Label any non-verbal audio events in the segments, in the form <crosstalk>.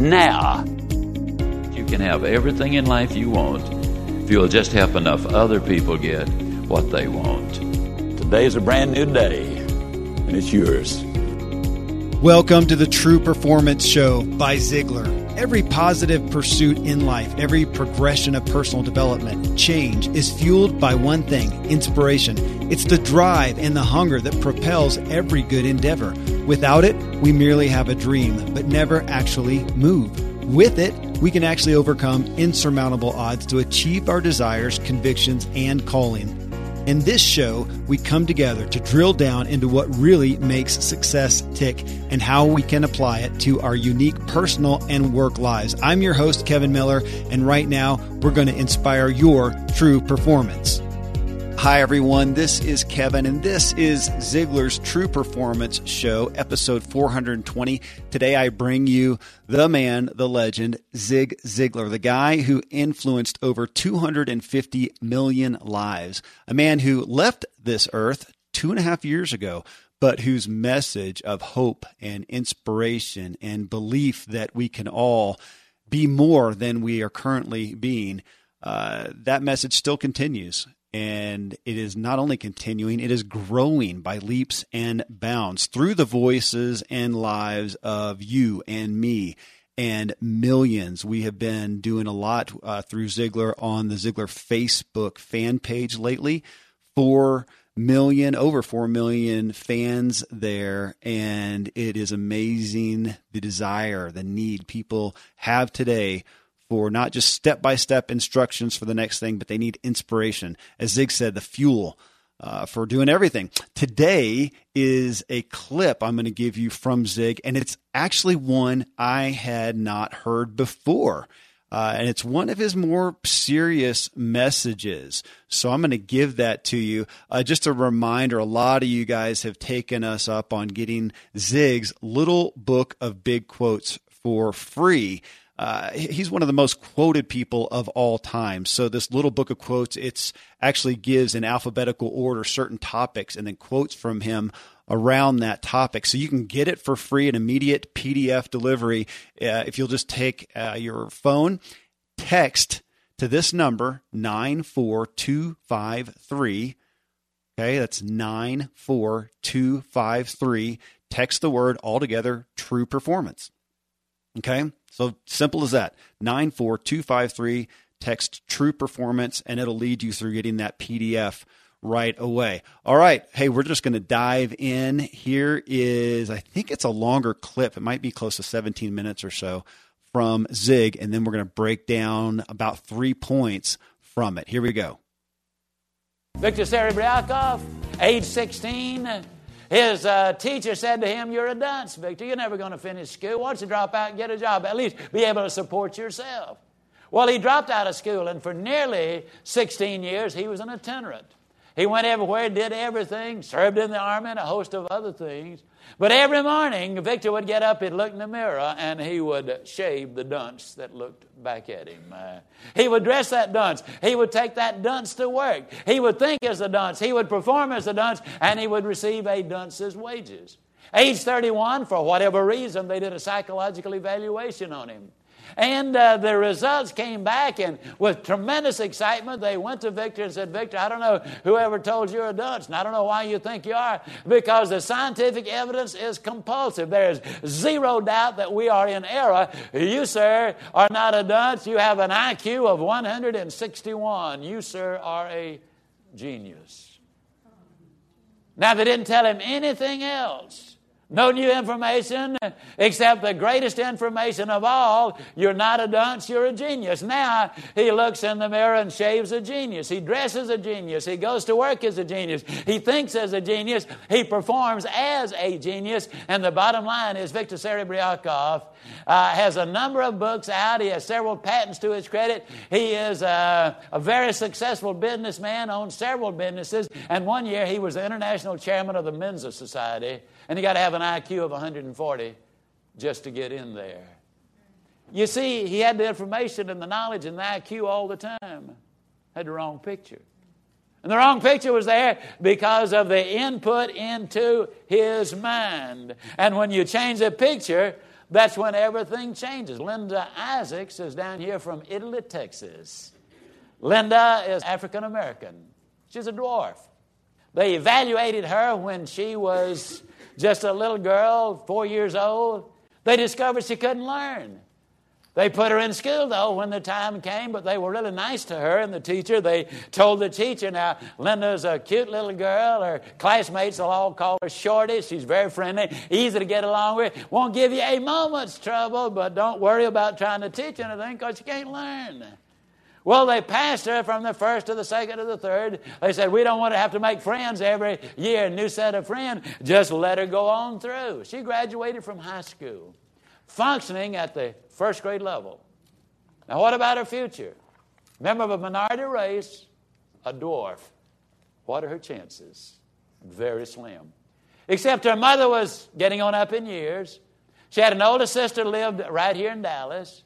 now. You can have everything in life you want if you'll just help enough other people get what they want. Today's a brand new day, and it's yours. Welcome to the True Performance Show by Ziglar. Every positive pursuit in life, every progression of personal development, change is fueled by one thing inspiration. It's the drive and the hunger that propels every good endeavor. Without it, we merely have a dream, but never actually move. With it, we can actually overcome insurmountable odds to achieve our desires, convictions, and calling. In this show, we come together to drill down into what really makes success tick and how we can apply it to our unique personal and work lives. I'm your host, Kevin Miller, and right now we're going to inspire your true performance. Hi, everyone. This is Kevin, and this is Ziglar's True Performance Show, episode 420. Today, I bring you the man, the legend, Zig Ziglar, the guy who influenced over 250 million lives, a man who left this earth two and a half years ago, but whose message of hope and inspiration and belief that we can all be more than we are currently being. Uh, that message still continues and it is not only continuing, it is growing by leaps and bounds through the voices and lives of you and me and millions. We have been doing a lot uh, through Ziglar on the Ziglar Facebook fan page lately. Four million, over four million fans there, and it is amazing the desire, the need people have today for not just step by step instructions for the next thing, but they need inspiration. As Zig said, the fuel uh, for doing everything. Today is a clip I'm going to give you from Zig, and it's actually one I had not heard before. Uh, and it's one of his more serious messages. So I'm going to give that to you. Uh, just a reminder a lot of you guys have taken us up on getting Zig's little book of big quotes for free. Uh, he's one of the most quoted people of all time. So this little book of quotes, it's actually gives in alphabetical order certain topics and then quotes from him around that topic. So you can get it for free, an immediate PDF delivery. Uh, if you'll just take uh, your phone, text to this number, 94253. Okay, that's 94253. Text the word altogether, true performance. Okay, so simple as that. 94253, text true performance, and it'll lead you through getting that PDF right away. All right. Hey, we're just going to dive in. Here is, I think it's a longer clip. It might be close to 17 minutes or so from Zig, and then we're going to break down about three points from it. Here we go. Victor Serebryakov, age 16 his uh, teacher said to him, You're a dunce, Victor. You're never going to finish school. Why don't you drop out and get a job? At least be able to support yourself. Well, he dropped out of school, and for nearly 16 years, he was an itinerant. He went everywhere, did everything, served in the army, and a host of other things. But every morning, Victor would get up, he'd look in the mirror, and he would shave the dunce that looked back at him. Uh, he would dress that dunce. He would take that dunce to work. He would think as a dunce. He would perform as a dunce, and he would receive a dunce's wages. Age 31, for whatever reason, they did a psychological evaluation on him. And uh, the results came back, and with tremendous excitement, they went to Victor and said, Victor, I don't know whoever told you you're a dunce, and I don't know why you think you are, because the scientific evidence is compulsive. There is zero doubt that we are in error. You, sir, are not a dunce. You have an IQ of 161. You, sir, are a genius. Now, they didn't tell him anything else No new information except the greatest information of all. You're not a dunce, you're a genius. Now he looks in the mirror and shaves a genius. He dresses a genius. He goes to work as a genius. He thinks as a genius. He performs as a genius. And the bottom line is Victor Serebriakov uh, has a number of books out. He has several patents to his credit. He is a, a very successful businessman, owns several businesses. And one year he was the international chairman of the Mensa Society. And you got to have an IQ of 140 just to get in there. You see, he had the information and the knowledge and the IQ all the time. Had the wrong picture. And the wrong picture was there because of the input into his mind. And when you change the picture, that's when everything changes. Linda Isaacs is down here from Italy, Texas. Linda is African American. She's a dwarf. They evaluated her when she was just a little girl, four years old. They discovered she couldn't learn. They put her in school, though, when the time came, but they were really nice to her and the teacher. They told the teacher, now, Linda's a cute little girl. Her classmates will all call her Shorty. She's very friendly, easy to get along with. Won't give you a moment's trouble, but don't worry about trying to teach anything because you can't learn. Well, they passed her from the first to the second to the third. They said, We don't want to have to make friends every year, a new set of friends. Just let her go on through. She graduated from high school, functioning at the first grade level. Now, what about her future? Member of a minority race, a dwarf. What are her chances? Very slim. Except her mother was getting on up in years. She had an older sister lived right here in Dallas.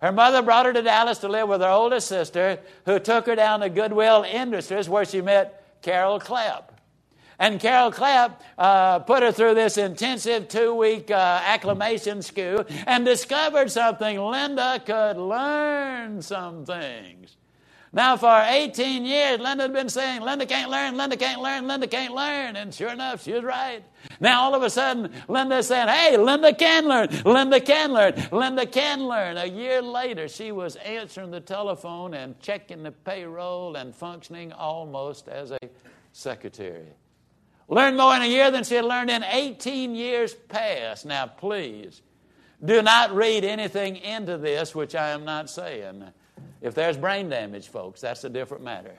Her mother brought her to Dallas to live with her oldest sister, who took her down to Goodwill Industries, where she met Carol Clapp. And Carol Clapp uh, put her through this intensive two week uh, acclimation school and discovered something. Linda could learn some things. Now, for 18 years, Linda had been saying, Linda can't learn, Linda can't learn, Linda can't learn. And sure enough, she was right. Now, all of a sudden, Linda's saying, Hey, Linda can learn, Linda can learn, Linda can learn. A year later, she was answering the telephone and checking the payroll and functioning almost as a secretary. Learned more in a year than she had learned in 18 years past. Now, please, do not read anything into this which I am not saying. If there's brain damage, folks, that's a different matter.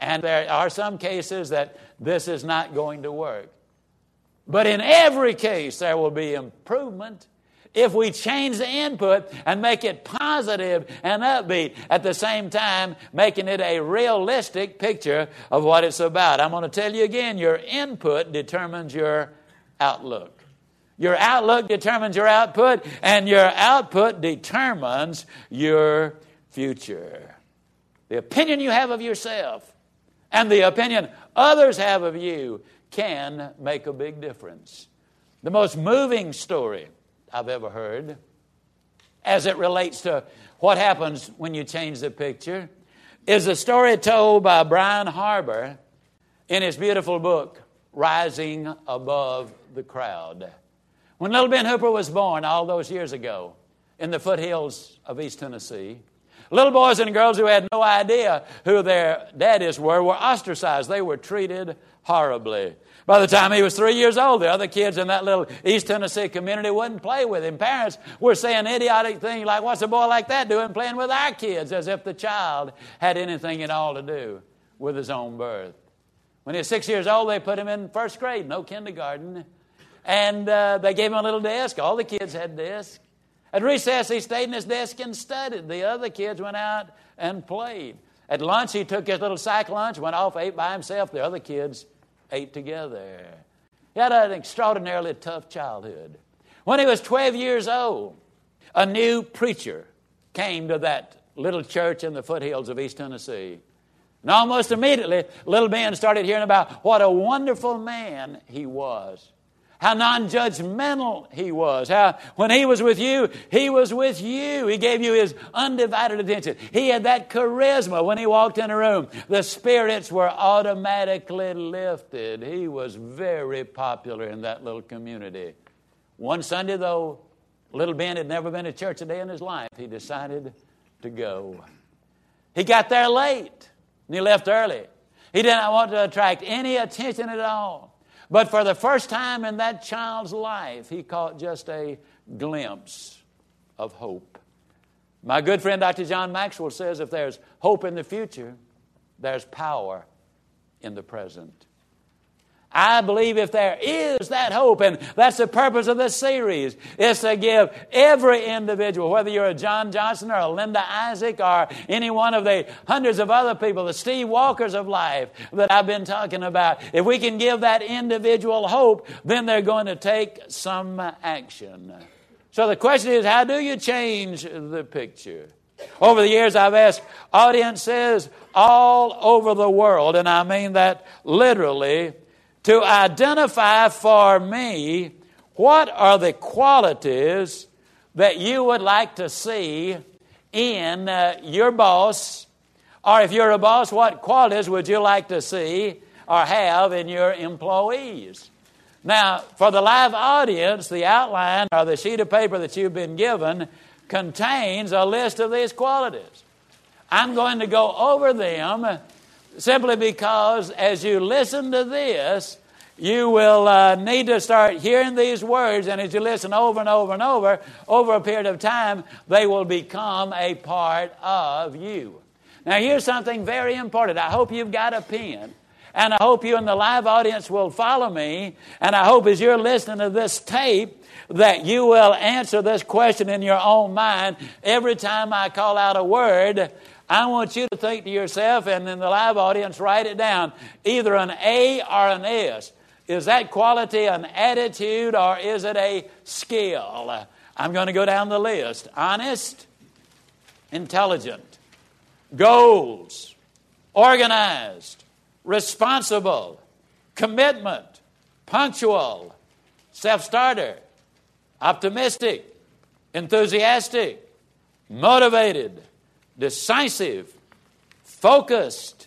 And there are some cases that this is not going to work. But in every case, there will be improvement if we change the input and make it positive and upbeat at the same time making it a realistic picture of what it's about. I'm going to tell you again your input determines your outlook. Your outlook determines your output, and your output determines your future. The opinion you have of yourself and the opinion others have of you can make a big difference. The most moving story I've ever heard as it relates to what happens when you change the picture is a story told by Brian Harbour in his beautiful book, Rising Above the Crowd. When little Ben Hooper was born all those years ago in the foothills of East Tennessee, Little boys and girls who had no idea who their daddies were were ostracized. They were treated horribly. By the time he was three years old, the other kids in that little East Tennessee community wouldn't play with him. Parents were saying idiotic things like, What's a boy like that doing playing with our kids? as if the child had anything at all to do with his own birth. When he was six years old, they put him in first grade, no kindergarten. And uh, they gave him a little desk. All the kids had desks. At recess, he stayed in his desk and studied. The other kids went out and played. At lunch, he took his little sack lunch, went off, ate by himself. The other kids ate together. He had an extraordinarily tough childhood. When he was 12 years old, a new preacher came to that little church in the foothills of East Tennessee. And almost immediately, little Ben started hearing about what a wonderful man he was how non judgmental he was, how when he was with you, he was with you. He gave you his undivided attention. He had that charisma when he walked in a room. The spirits were automatically lifted. He was very popular in that little community. One Sunday, though, little Ben had never been to church a day in his life. He decided to go. He got there late and he left early. He did not want to attract any attention at all. But for the first time in that child's life, he caught just a glimpse of hope. My good friend Dr. John Maxwell says if there's hope in the future, there's power in the present. I believe if there is that hope, and that's the purpose of this series, is to give every individual, whether you're a John Johnson or a Linda Isaac or any one of the hundreds of other people, the Steve Walkers of life that I've been talking about, if we can give that individual hope, then they're going to take some action. So the question is, how do you change the picture? Over the years, I've asked audiences all over the world, and I mean that literally, to identify for me what are the qualities that you would like to see in uh, your boss, or if you're a boss, what qualities would you like to see or have in your employees? Now, for the live audience, the outline or the sheet of paper that you've been given contains a list of these qualities. I'm going to go over them simply because as you listen to this, you will uh, need to start hearing these words, and as you listen over and over and over, over a period of time, they will become a part of you. Now, here's something very important. I hope you've got a pen. And I hope you in the live audience will follow me. And I hope as you're listening to this tape that you will answer this question in your own mind every time I call out a word. I want you to think to yourself, and in the live audience, write it down either an A or an S. Is that quality an attitude or is it a skill? I'm going to go down the list honest, intelligent, goals, organized, responsible, commitment, punctual, self starter, optimistic, enthusiastic, motivated, decisive, focused,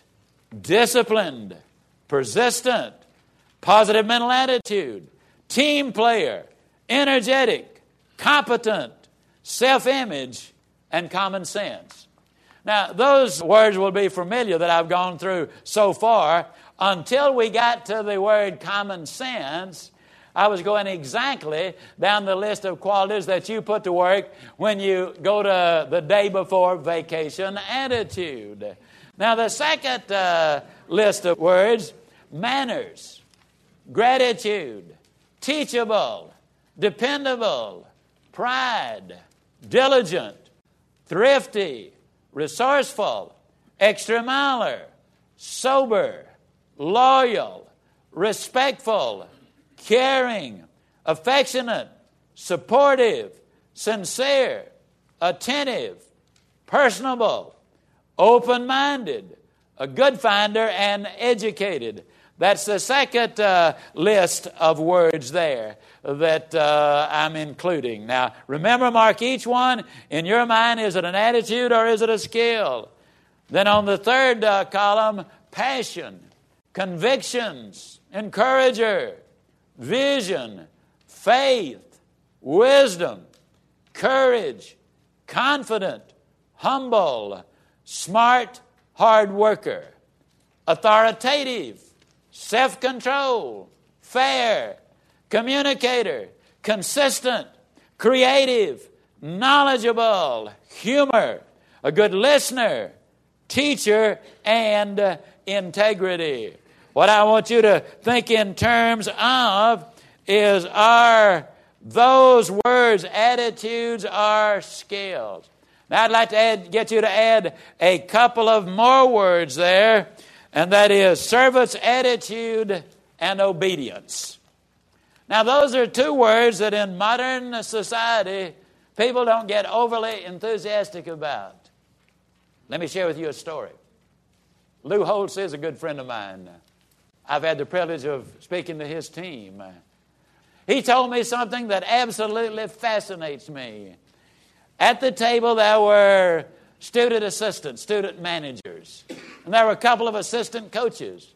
disciplined, persistent, positive mental attitude, team player, energetic, competent, self image, and common sense. Now, those words will be familiar that I've gone through so far until we got to the word common sense. I was going exactly down the list of qualities that you put to work when you go to the day before vacation attitude. Now, the second uh, list of words manners, gratitude, teachable, dependable, pride, diligent, thrifty, resourceful, extra miler, sober, loyal, respectful, caring, affectionate, supportive, sincere, attentive, personable, open minded, a good finder, and educated. That's the second uh, list of words there that uh, I'm including. Now, remember, mark each one in your mind is it an attitude or is it a skill? Then on the third uh, column, passion, convictions, encourager, vision, faith, wisdom, courage, confident, humble, smart, hard worker, authoritative, self control, fair, communicator, consistent, creative, knowledgeable, humor, a good listener, teacher, and integrity. What I want you to think in terms of is are those words attitudes are skills. Now I'd like to add, get you to add a couple of more words there, and that is servant's attitude and obedience. Now, those are two words that in modern society people don't get overly enthusiastic about. Let me share with you a story. Lou Holtz is a good friend of mine. I've had the privilege of speaking to his team. He told me something that absolutely fascinates me. At the table, there were student assistants, student managers, and there were a couple of assistant coaches.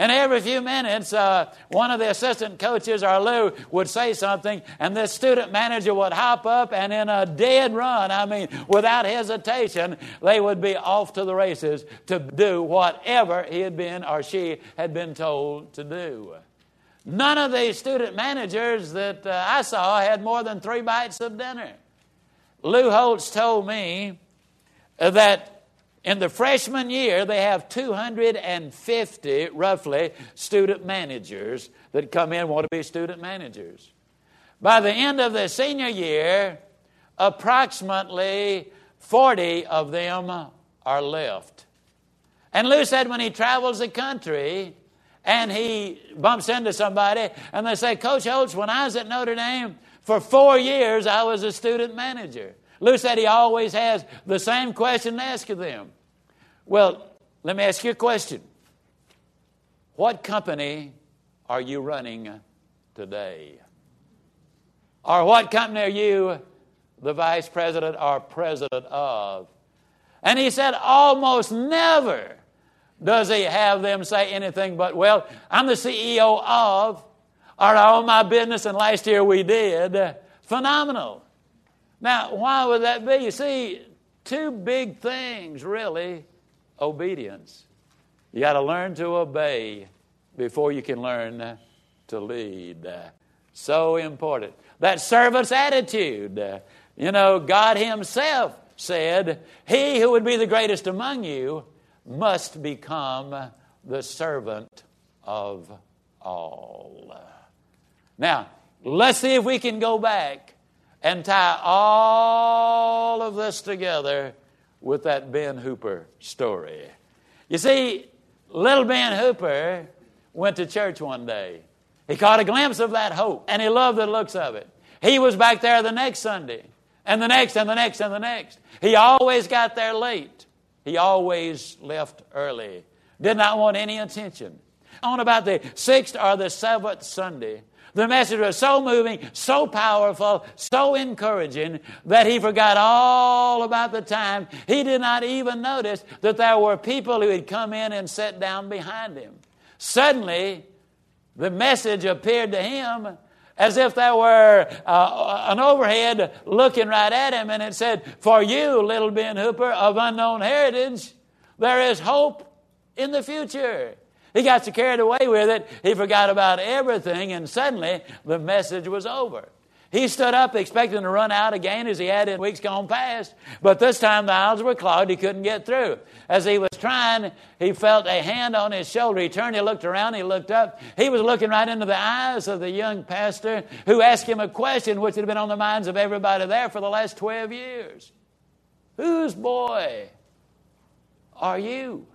And every few minutes, uh, one of the assistant coaches or Lou would say something, and this student manager would hop up and in a dead run, I mean, without hesitation, they would be off to the races to do whatever he had been or she had been told to do. None of the student managers that uh, I saw had more than three bites of dinner. Lou Holtz told me that in the freshman year they have 250 roughly student managers that come in want to be student managers. By the end of the senior year, approximately 40 of them are left. And Lou said when he travels the country and he bumps into somebody and they say, Coach Holtz, when I was at Notre Dame for four years, I was a student manager. Lou said he always has the same question to ask of them. Well, let me ask you a question. What company are you running today? Or what company are you the vice president or president of? And he said, almost never does he have them say anything but, well, I'm the CEO of, or I own my business, and last year we did. Phenomenal. Now, why would that be? You see, two big things really obedience. You got to learn to obey before you can learn to lead. So important. That servant's attitude. You know, God Himself said, He who would be the greatest among you must become the servant of all. Now, let's see if we can go back and tie all of this together with that Ben Hooper story. You see, little Ben Hooper went to church one day. He caught a glimpse of that hope and he loved the looks of it. He was back there the next Sunday and the next and the next and the next. He always got there late. He always left early. Did not want any attention. On about the sixth or the seventh Sunday, the message was so moving, so powerful, so encouraging that he forgot all about the time. He did not even notice that there were people who had come in and sat down behind him. Suddenly, the message appeared to him as if there were uh, an overhead looking right at him, and it said, For you, little Ben Hooper of unknown heritage, there is hope in the future. He got so carried away with it, he forgot about everything, and suddenly the message was over. He stood up expecting to run out again as he had in weeks gone past, but this time the aisles were clogged. He couldn't get through. As he was trying, he felt a hand on his shoulder. He turned, he looked around, he looked up. He was looking right into the eyes of the young pastor who asked him a question which had been on the minds of everybody there for the last 12 years Whose boy are you?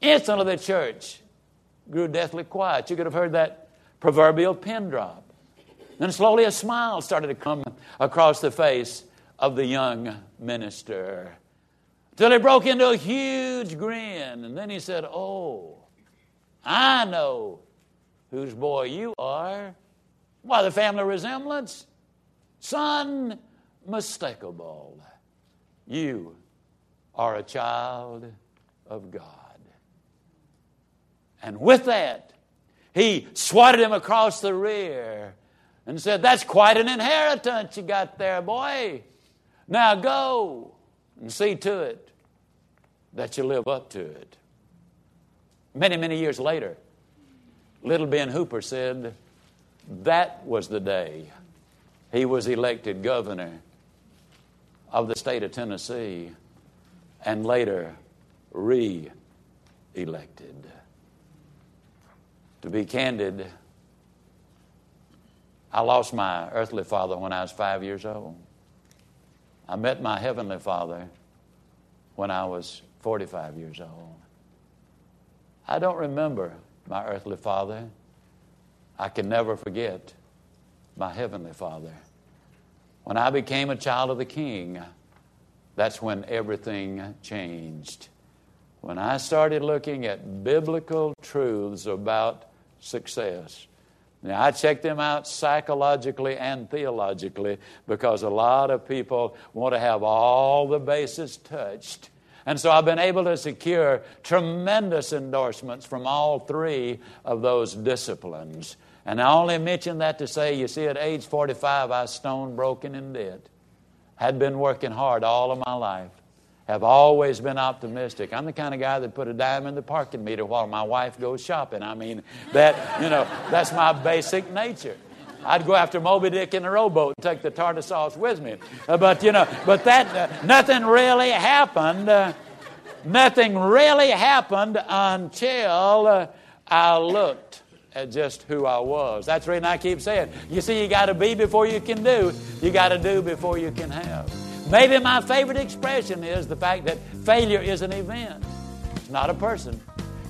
Instantly, the church grew deathly quiet. You could have heard that proverbial pin drop. Then slowly a smile started to come across the face of the young minister. Till he broke into a huge grin. And then he said, Oh, I know whose boy you are. Why, the family resemblance? Son, mistakable. You are a child of God. And with that, he swatted him across the rear and said, That's quite an inheritance you got there, boy. Now go and see to it that you live up to it. Many, many years later, little Ben Hooper said, That was the day he was elected governor of the state of Tennessee and later re elected. To be candid, I lost my earthly father when I was five years old. I met my heavenly father when I was 45 years old. I don't remember my earthly father. I can never forget my heavenly father. When I became a child of the king, that's when everything changed. When I started looking at biblical truths about success. Now, I check them out psychologically and theologically because a lot of people want to have all the bases touched. And so I've been able to secure tremendous endorsements from all three of those disciplines. And I only mention that to say, you see, at age 45, I was stone broken and dead. Had been working hard all of my life. Have always been optimistic. I'm the kind of guy that put a dime in the parking meter while my wife goes shopping. I mean, that, you know, that's my basic nature. I'd go after Moby Dick in a rowboat and take the tartar sauce with me. Uh, but, you know, but that, uh, nothing really happened. Uh, nothing really happened until uh, I looked at just who I was. That's the reason I keep saying, you see, you got to be before you can do. You got to do before you can have. Maybe my favorite expression is the fact that failure is an event, it's not a person.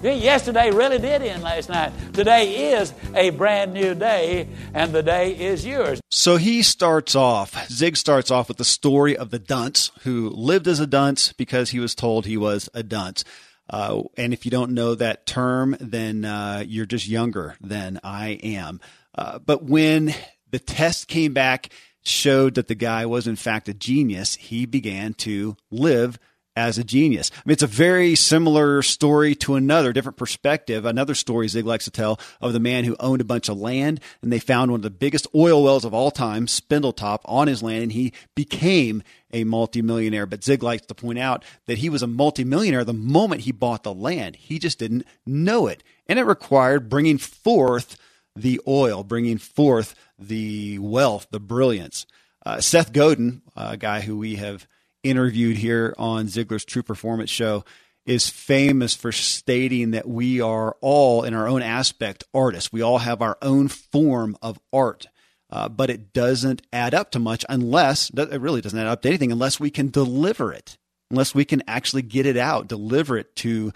Yesterday really did end last night. Today is a brand new day, and the day is yours. So he starts off, Zig starts off with the story of the dunce who lived as a dunce because he was told he was a dunce. Uh, and if you don't know that term, then uh, you're just younger than I am. Uh, but when the test came back showed that the guy was in fact a genius, he began to live as a genius. I mean, it's a very similar story to another different perspective. Another story Zig likes to tell of the man who owned a bunch of land and they found one of the biggest oil wells of all time, Spindletop, on his land and he became a multimillionaire. But Zig likes to point out that he was a multimillionaire the moment he bought the land. He just didn't know it. And it required bringing forth the oil, bringing forth the wealth, the brilliance. Uh, Seth Godin, a guy who we have interviewed here on Ziglar's True Performance Show, is famous for stating that we are all, in our own aspect, artists. We all have our own form of art. Uh, but it doesn't add up to much unless it really doesn't add up to anything unless we can deliver it, unless we can actually get it out, deliver it to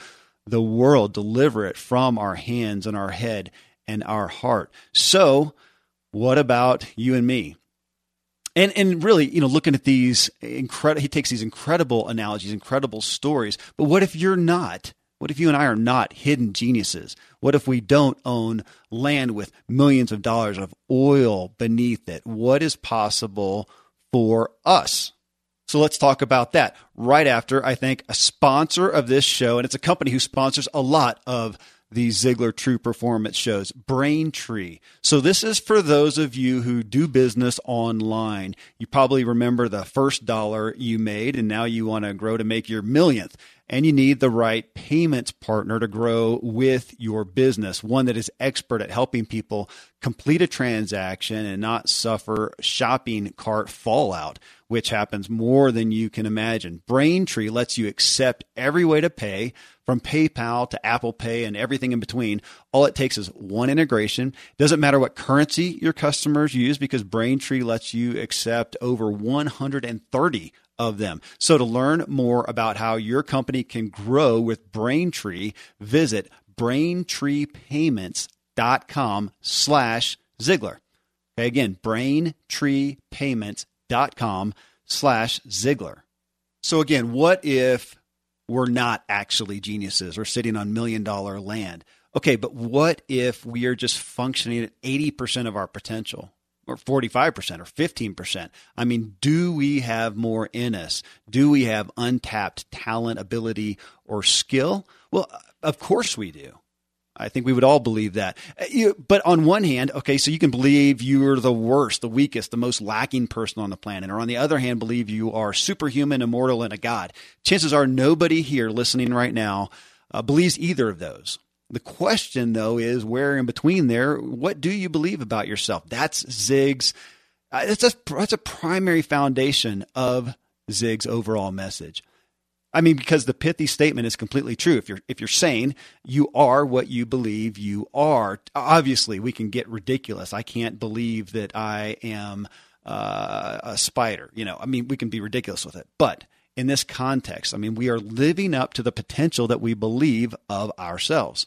the world, deliver it from our hands and our head and our heart. So, what about you and me? And and really, you know, looking at these incredible, he takes these incredible analogies, incredible stories. But what if you're not? What if you and I are not hidden geniuses? What if we don't own land with millions of dollars of oil beneath it? What is possible for us? So let's talk about that right after I thank a sponsor of this show, and it's a company who sponsors a lot of the Ziglar True Performance shows, Braintree. So this is for those of you who do business online. You probably remember the first dollar you made and now you want to grow to make your millionth. And you need the right payments partner to grow with your business, one that is expert at helping people complete a transaction and not suffer shopping cart fallout, which happens more than you can imagine. Braintree lets you accept every way to pay from PayPal to Apple Pay and everything in between. All it takes is one integration. Doesn't matter what currency your customers use because Braintree lets you accept over 130 of them. So to learn more about how your company can grow with Braintree, visit braintreepayments.com slash Ziglar. Okay, again, braintreepayments.com slash Ziglar. So again, what if we're not actually geniuses or sitting on million dollar land. Okay, but what if we are just functioning at 80% of our potential? Or 45% or 15%. I mean, do we have more in us? Do we have untapped talent, ability, or skill? Well, of course we do. I think we would all believe that. Uh, but on one hand, okay, so you can believe you're the worst, the weakest, the most lacking person on the planet. Or on the other hand, believe you are superhuman, immortal, and a god. Chances are nobody here listening right now uh, believes either of those. The question, though, is where in between there, what do you believe about yourself? That's Zig's, uh, that's, a, that's a primary foundation of Zig's overall message. I mean, because the pithy statement is completely true. If you're if you're sane, you are what you believe you are. Obviously, we can get ridiculous. I can't believe that I am uh, a spider. You know, I mean, we can be ridiculous with it. But in this context, I mean, we are living up to the potential that we believe of ourselves.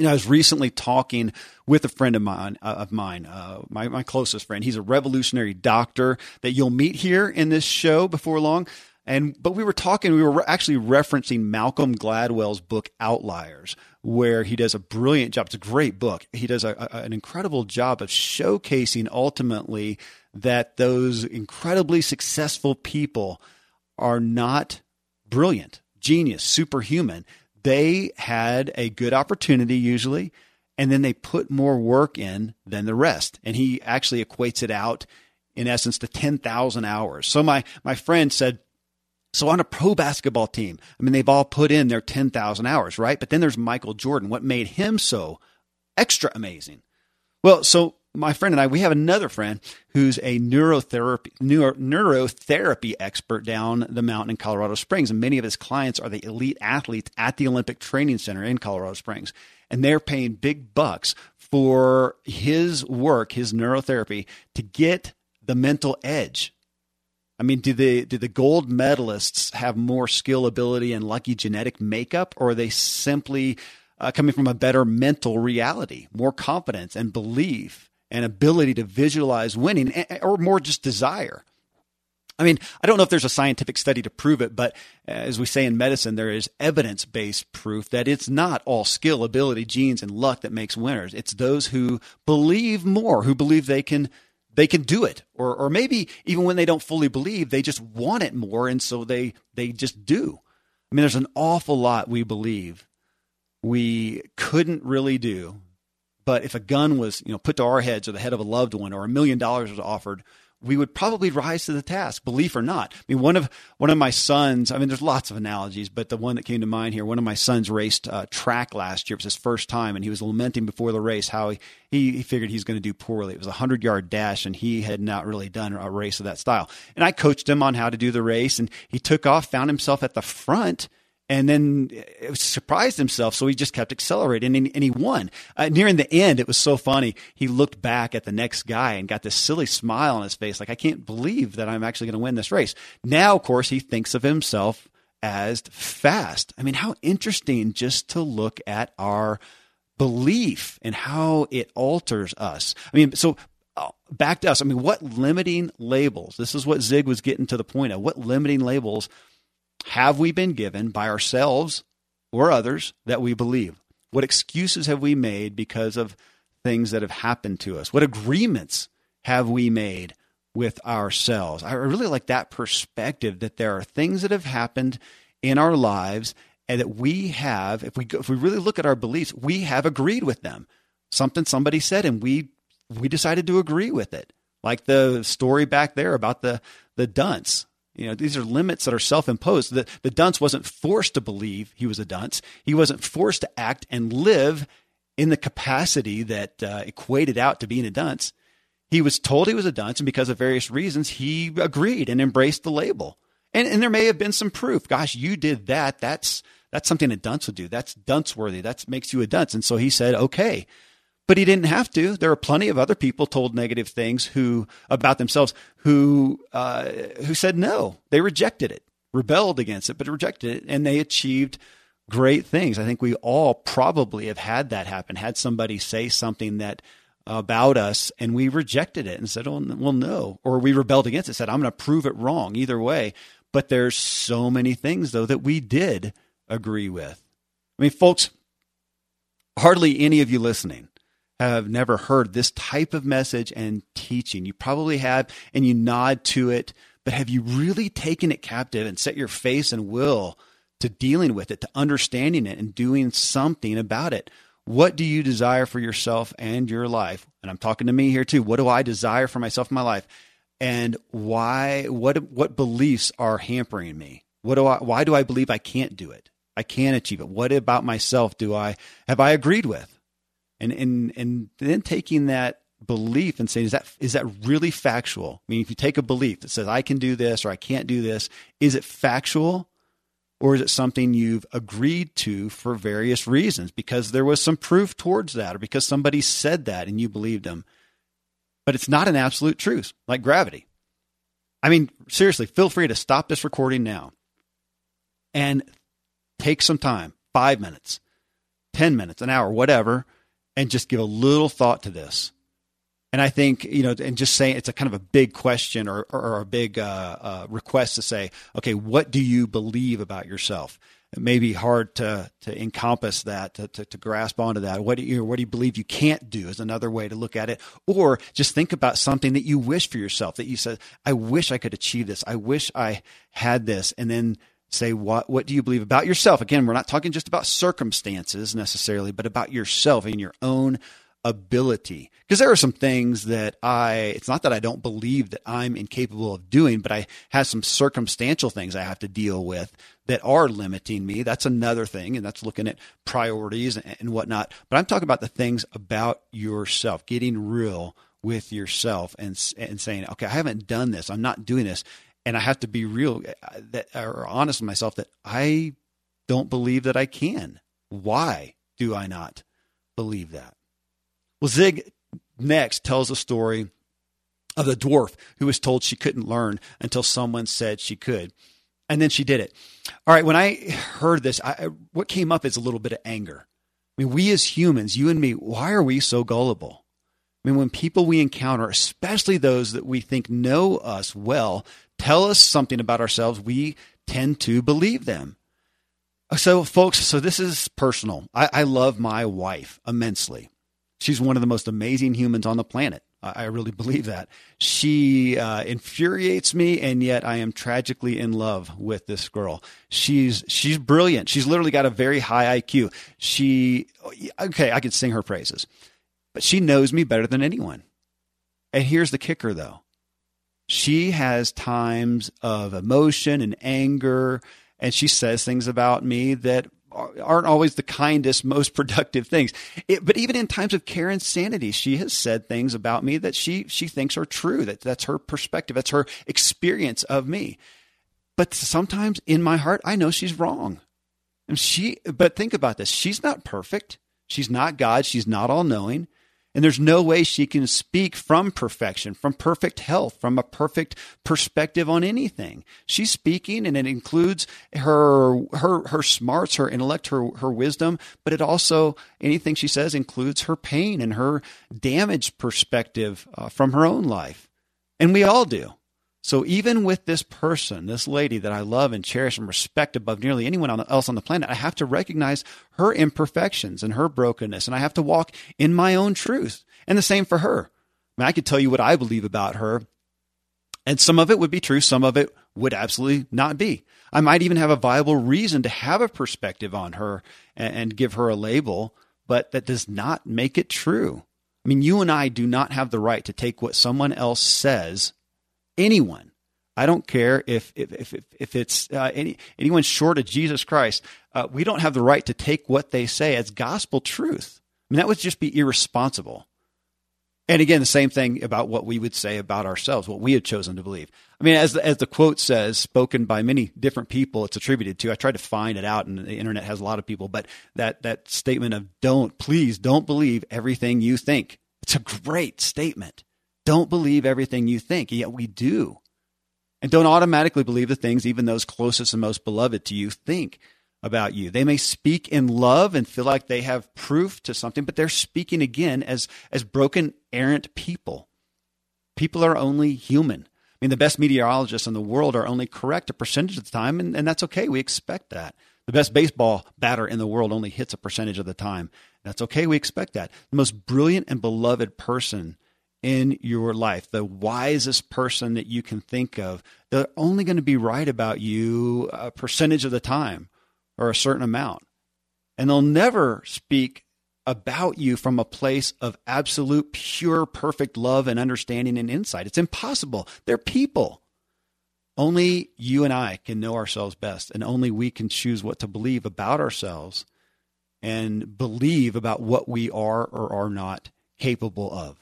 You know, I was recently talking with a friend of mine, uh, of mine, uh, my my closest friend. He's a revolutionary doctor that you'll meet here in this show before long. And but we were talking, we were actually referencing Malcolm Gladwell's book Outliers, where he does a brilliant job. It's a great book. He does a, a, an incredible job of showcasing ultimately that those incredibly successful people are not brilliant, genius, superhuman. They had a good opportunity usually, and then they put more work in than the rest. And he actually equates it out in essence to 10,000 hours. So my, my friend said, So on a pro basketball team, I mean, they've all put in their 10,000 hours, right? But then there's Michael Jordan. What made him so extra amazing? Well, so my friend and I, we have another friend who's a neurotherapy neuro, neurotherapy expert down the mountain in Colorado Springs, and many of his clients are the elite athletes at the Olympic Training Center in Colorado Springs, and they're paying big bucks for his work, his neurotherapy, to get the mental edge. I mean, do the do the gold medalists have more skill, ability, and lucky genetic makeup, or are they simply uh, coming from a better mental reality, more confidence and belief and ability to visualize winning, or more just desire? I mean, I don't know if there's a scientific study to prove it, but uh, as we say in medicine, there is evidence based proof that it's not all skill, ability, genes, and luck that makes winners. It's those who believe more, who believe they can they can do it or or maybe even when they don't fully believe they just want it more and so they they just do i mean there's an awful lot we believe we couldn't really do but if a gun was you know put to our heads or the head of a loved one or a million dollars was offered we would probably rise to the task, belief or not. I mean, one of one of my sons. I mean, there's lots of analogies, but the one that came to mind here. One of my sons raced uh, track last year. It was his first time, and he was lamenting before the race how he he, he figured he's going to do poorly. It was a hundred yard dash, and he had not really done a race of that style. And I coached him on how to do the race, and he took off, found himself at the front and then surprised himself. So he just kept accelerating and, and he won. Uh, nearing the end, it was so funny. He looked back at the next guy and got this silly smile on his face, like, I can't believe that I'm actually going to win this race. Now, of course, he thinks of himself as fast. I mean, how interesting just to look at our belief and how it alters us. I mean, so uh, back to us. I mean, what limiting labels? This is what Zig was getting to the point of. What limiting labels have we been given by ourselves or others that we believe? What excuses have we made because of things that have happened to us? What agreements have we made with ourselves? I really like that perspective that there are things that have happened in our lives and that we have, if we if we really look at our beliefs, we have agreed with them. Something somebody said, and we we decided to agree with it. Like the story back there about the the dunce. You know, these are limits that are self-imposed. The, the dunce wasn't forced to believe he was a dunce. He wasn't forced to act and live in the capacity that uh, equated out to being a dunce. He was told he was a dunce, and because of various reasons, he agreed and embraced the label. And, and there may have been some proof. Gosh, you did that. That's that's something a dunce would do. That's dunce worthy. That makes you a dunce. And so he said, okay. But he didn't have to. There are plenty of other people told negative things who about themselves who uh, who said no. They rejected it, rebelled against it, but rejected it, and they achieved great things. I think we all probably have had that happen. Had somebody say something that about us and we rejected it and said, "Oh, well, no," or we rebelled against it, said, "I'm going to prove it wrong." Either way, but there's so many things though that we did agree with. I mean, folks, hardly any of you listening have never heard this type of message and teaching. You probably have, and you nod to it, but have you really taken it captive and set your face and will to dealing with it, to understanding it, and doing something about it? What do you desire for yourself and your life? And I'm talking to me here too. What do I desire for myself in my life? And why what what beliefs are hampering me? What do I why do I believe I can't do it? I can't achieve it. What about myself do I have I agreed with? And and and then taking that belief and saying is that is that really factual? I mean if you take a belief that says i can do this or i can't do this is it factual? Or is it something you've agreed to for various reasons? Because there was some proof towards that or because somebody said that and you believed them. But it's not an absolute truth like gravity. I mean seriously feel free to stop this recording now and take some time 5 minutes 10 minutes an hour whatever and just give a little thought to this. And I think, you know, and just saying it's a kind of a big question or, or a big uh, uh, request to say, okay, what do you believe about yourself? It may be hard to, to encompass that, to, to, to grasp onto that. What do, you, what do you believe you can't do is another way to look at it. Or just think about something that you wish for yourself that you said, I wish I could achieve this. I wish I had this. And then say what what do you believe about yourself again we're not talking just about circumstances necessarily but about yourself and your own ability. Because there are some things that I, it's not that I don't believe that I'm incapable of doing, but I have some circumstantial things I have to deal with that are limiting me. That's another thing. And that's looking at priorities and whatnot. But I'm talking about the things about yourself, getting real with yourself and, and saying, okay, I haven't done this. I'm not doing this. And I have to be real uh, that, or honest with myself that I don't believe that I can. Why do I not believe that? Well, Zig next tells a story of the dwarf who was told she couldn't learn until someone said she could. And then she did it. All right, when I heard this, I, what came up is a little bit of anger. I mean, we as humans, you and me, why are we so gullible? I mean, when people we encounter, especially those that we think know us well, tell us something about ourselves, we tend to believe them. So, folks, so this is personal. I, I love my wife immensely. She's one of the most amazing humans on the planet. I really <laughs> believe that. She uh, infuriates me, and yet I am tragically in love with this girl. She's she's brilliant. She's literally got a very high IQ. She okay, I could sing her praises, but she knows me better than anyone. And here's the kicker, though. She has times of emotion and anger, and she says things about me that aren't always the kindest, most <laughs> productive things. It, but even in times of care and sanity, she has said things about me that she she thinks are true. That that's her perspective. That's her experience of me. But sometimes in my heart, I know she's wrong. And she, but think about this: she's not perfect. She's not God. She's not all knowing. And there's no way she can speak from perfection, from perfect health, from a perfect perspective on anything. She's speaking and it includes her her her smarts, her intellect, her her wisdom, but it also anything she says includes her pain and her damaged perspective uh, from her own life. And we all do. So even with this person, this lady that I love and cherish and respect above nearly anyone else on the planet, I have to recognize her imperfections and her brokenness, and I have to walk in my own truth. And the same for her. I, mean, I could tell you what I believe about her, and some of it would be true, some of it would absolutely not be. I might even have a viable reason to have a perspective on her and, and give her a label, but that does not make it true. I mean, you and I do not have the right to take what someone else says anyone. I don't care if if if, if it's uh, any anyone short of Jesus Christ. Uh, we don't have the right to take what they say as gospel truth. I mean, that would just be irresponsible. And again, the same thing about what we would say about ourselves, what we had chosen to believe. I mean, as the, as the quote says, spoken by many different people, it's attributed to. I tried to find it out, and the internet has a lot of people. But that that statement of "Don't, please, don't believe everything you think." It's a great statement don't believe everything you think, yet we do. And don't automatically believe the things even those closest and most beloved to you think about you. They may speak in love and feel like they have proof to something, but they're speaking again as, as broken, errant people. People are only human. I mean, the best meteorologists in the world are only correct a percentage of the time, and, and that's okay. We expect that. The best baseball batter in the world only hits a percentage of the time. That's okay. We expect that. The most brilliant and beloved person in your life, the wisest person that you can think of, they're only going to be right about you a percentage of the time or a certain amount. And they'll never speak about you from a place of absolute, pure, perfect love and understanding and insight. It's impossible. They're people. Only you and I can know ourselves best, and only we can choose what to believe about ourselves and believe about what we are or are not capable of.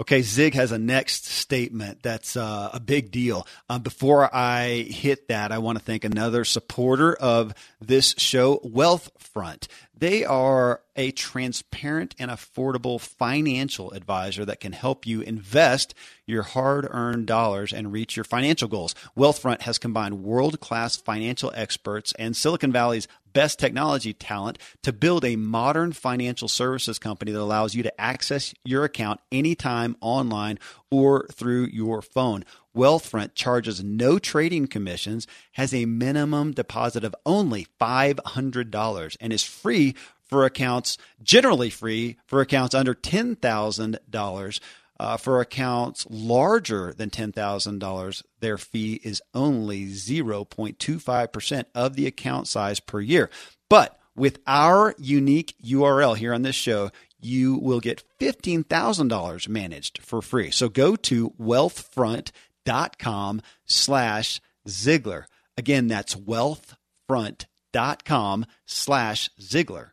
Okay, Zig has a next statement that's uh, a big deal. Uh, before I hit that, I want to thank another supporter of this show, Wealthfront. They are a transparent and affordable financial advisor that can help you invest your hard earned dollars and reach your financial goals. Wealthfront has combined world class financial experts and Silicon Valley's best technology talent to build a modern financial services company that allows you to access your account anytime online or through your phone. Wealthfront charges no trading commissions, has a minimum deposit of only $500, and is free for accounts, generally free for accounts under $10,000. Uh, for accounts larger than $10,000, their fee is only 0.25% of the account size per year. But with our unique URL here on this show, you will get $15,000 managed for free. So go to wealthfront.com slash Ziglar. Again, that's wealthfront.com slash Ziglar.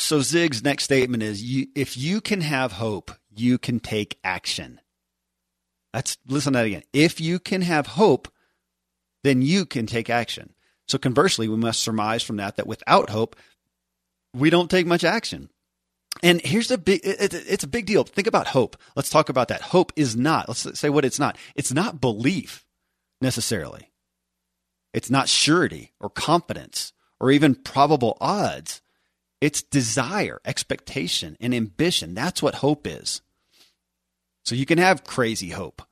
So Zig's next statement is you, if you can have hope, you can take action. That's listen to that again. If you can have hope, then you can take action. So conversely, we must surmise from that that without hope, we don't take much action. And here's the big it's a big deal. Think about hope. Let's talk about that. Hope is not, let's say what it's not. It's not belief necessarily. It's not surety or confidence or even probable odds. It's desire, expectation, and ambition. That's what hope is. So you can have crazy hope.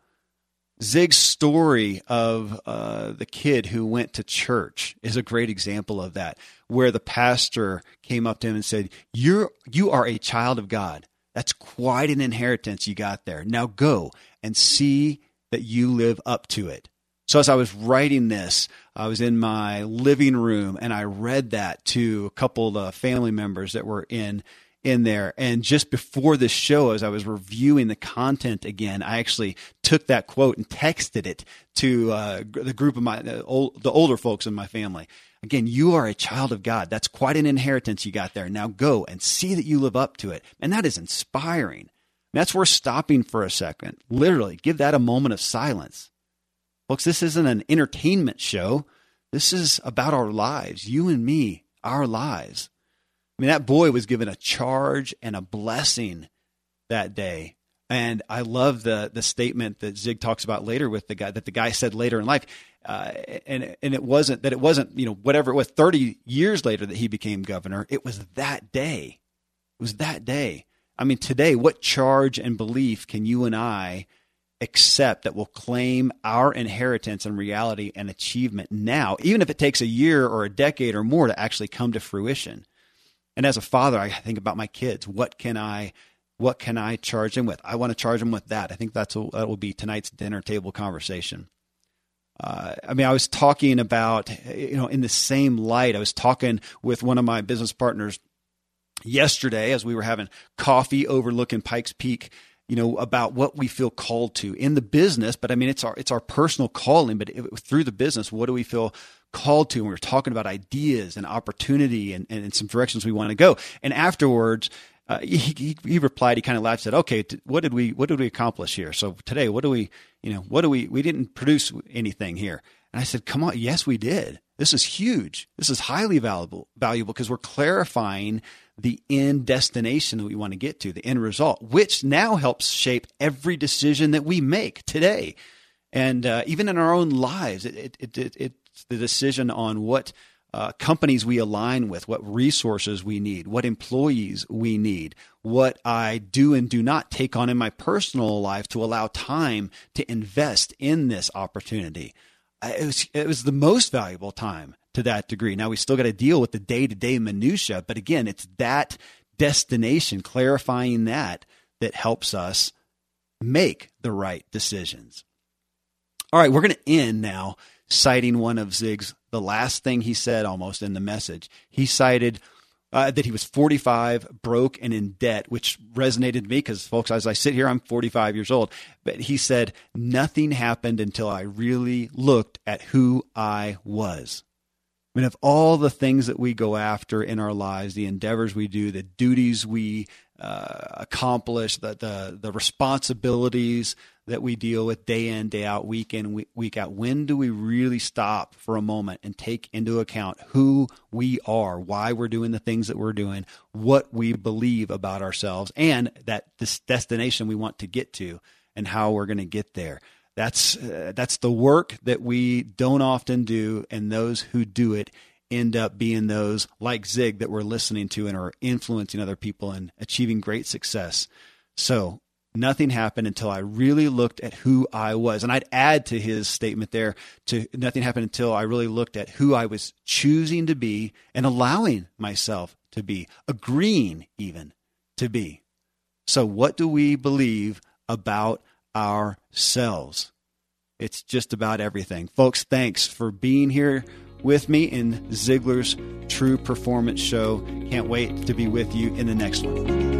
Zig's story of uh, the kid who went to church is a great example of that, where the pastor came up to him and said, "You're you are a child of God. That's quite an inheritance you got there. Now go and see that you live up to it." So as I was writing this, I was in my living room and I read that to a couple of family members that were in in there. And just before this show, as I was reviewing the content again, I actually took that quote and texted it to uh, the group of my the, old, the older folks in my family. Again, you are a child of God. That's quite an inheritance you got there. Now go and see that you live up to it. And that is inspiring. That's worth stopping for a second. Literally, give that a moment of silence. Folks, this isn't an entertainment show. This is about our lives, you and me, our lives. I mean, that boy was given a charge and a blessing that day. And I love the the statement that Zig talks about later with the guy that the guy said later in life, uh, and and it wasn't that it wasn't you know whatever it was thirty years later that he became governor. It was that day. It was that day. I mean, today, what charge and belief can you and I accept that will claim our inheritance and reality and achievement now, even if it takes a year or a decade or more to actually come to fruition? And as a father, I think about my kids. What can I what can I charge them with? I want to charge them with that. I think that's a, that will be tonight's dinner table conversation. Uh, I mean, I was talking about, you know, in the same light, I was talking with one of my business partners yesterday as we were having coffee overlooking Pikes Peak, you know, about what we feel called to in the business. But I mean, it's our, it's our personal calling, but through the business, what do we feel called to and we were talking about ideas and opportunity and, and some directions we want to go. And afterwards, uh, he, he, he, replied, he kind of laughed, said, okay, t- what did we, what did we accomplish here? So today, what do we, you know, what do we, we didn't produce anything here. And I said, come on. Yes, we did. This is huge. This is highly valuable, valuable because we're clarifying the end destination that we want to get to, the end result, which now helps shape every decision that we make today. And uh, even in our own lives, it, it, it, it the decision on what uh, companies we align with, what resources we need, what employees we need, what I do and do not take on in my personal life to allow time to invest in this opportunity. It was, it was the most valuable time to that degree. Now we still got to deal with the day to day minutia, but again, it's that destination, clarifying that, that helps us make the right decisions. All right, we're going to end now citing one of Zig's, the last thing he said almost in the message. He cited uh, that he was 45, broke, and in debt, which resonated to me because, folks, as I sit here, I'm 45 years old. But he said, Nothing happened until I really looked at who I was. I mean, of all the things that we go after in our lives, the endeavors we do, the duties we uh, accomplish, the, the, the responsibilities, that we deal with day in, day out, week in, week out. When do we really stop for a moment and take into account who we are, why we're doing the things that we're doing, what we believe about ourselves, and that this destination we want to get to and how we're going to get there? That's uh, that's the work that we don't often do, and those who do it end up being those like Zig that we're listening to and are influencing other people and achieving great success. So nothing happened until I really looked at who I was. And I'd add to his statement there to nothing happened until I really looked at who I was choosing to be and allowing myself to be, agreeing even to be. So, what do we believe about ourselves? It's just about everything. Folks, thanks for being here with me in Ziglar's True Performance Show. Can't wait to be with you in the next one.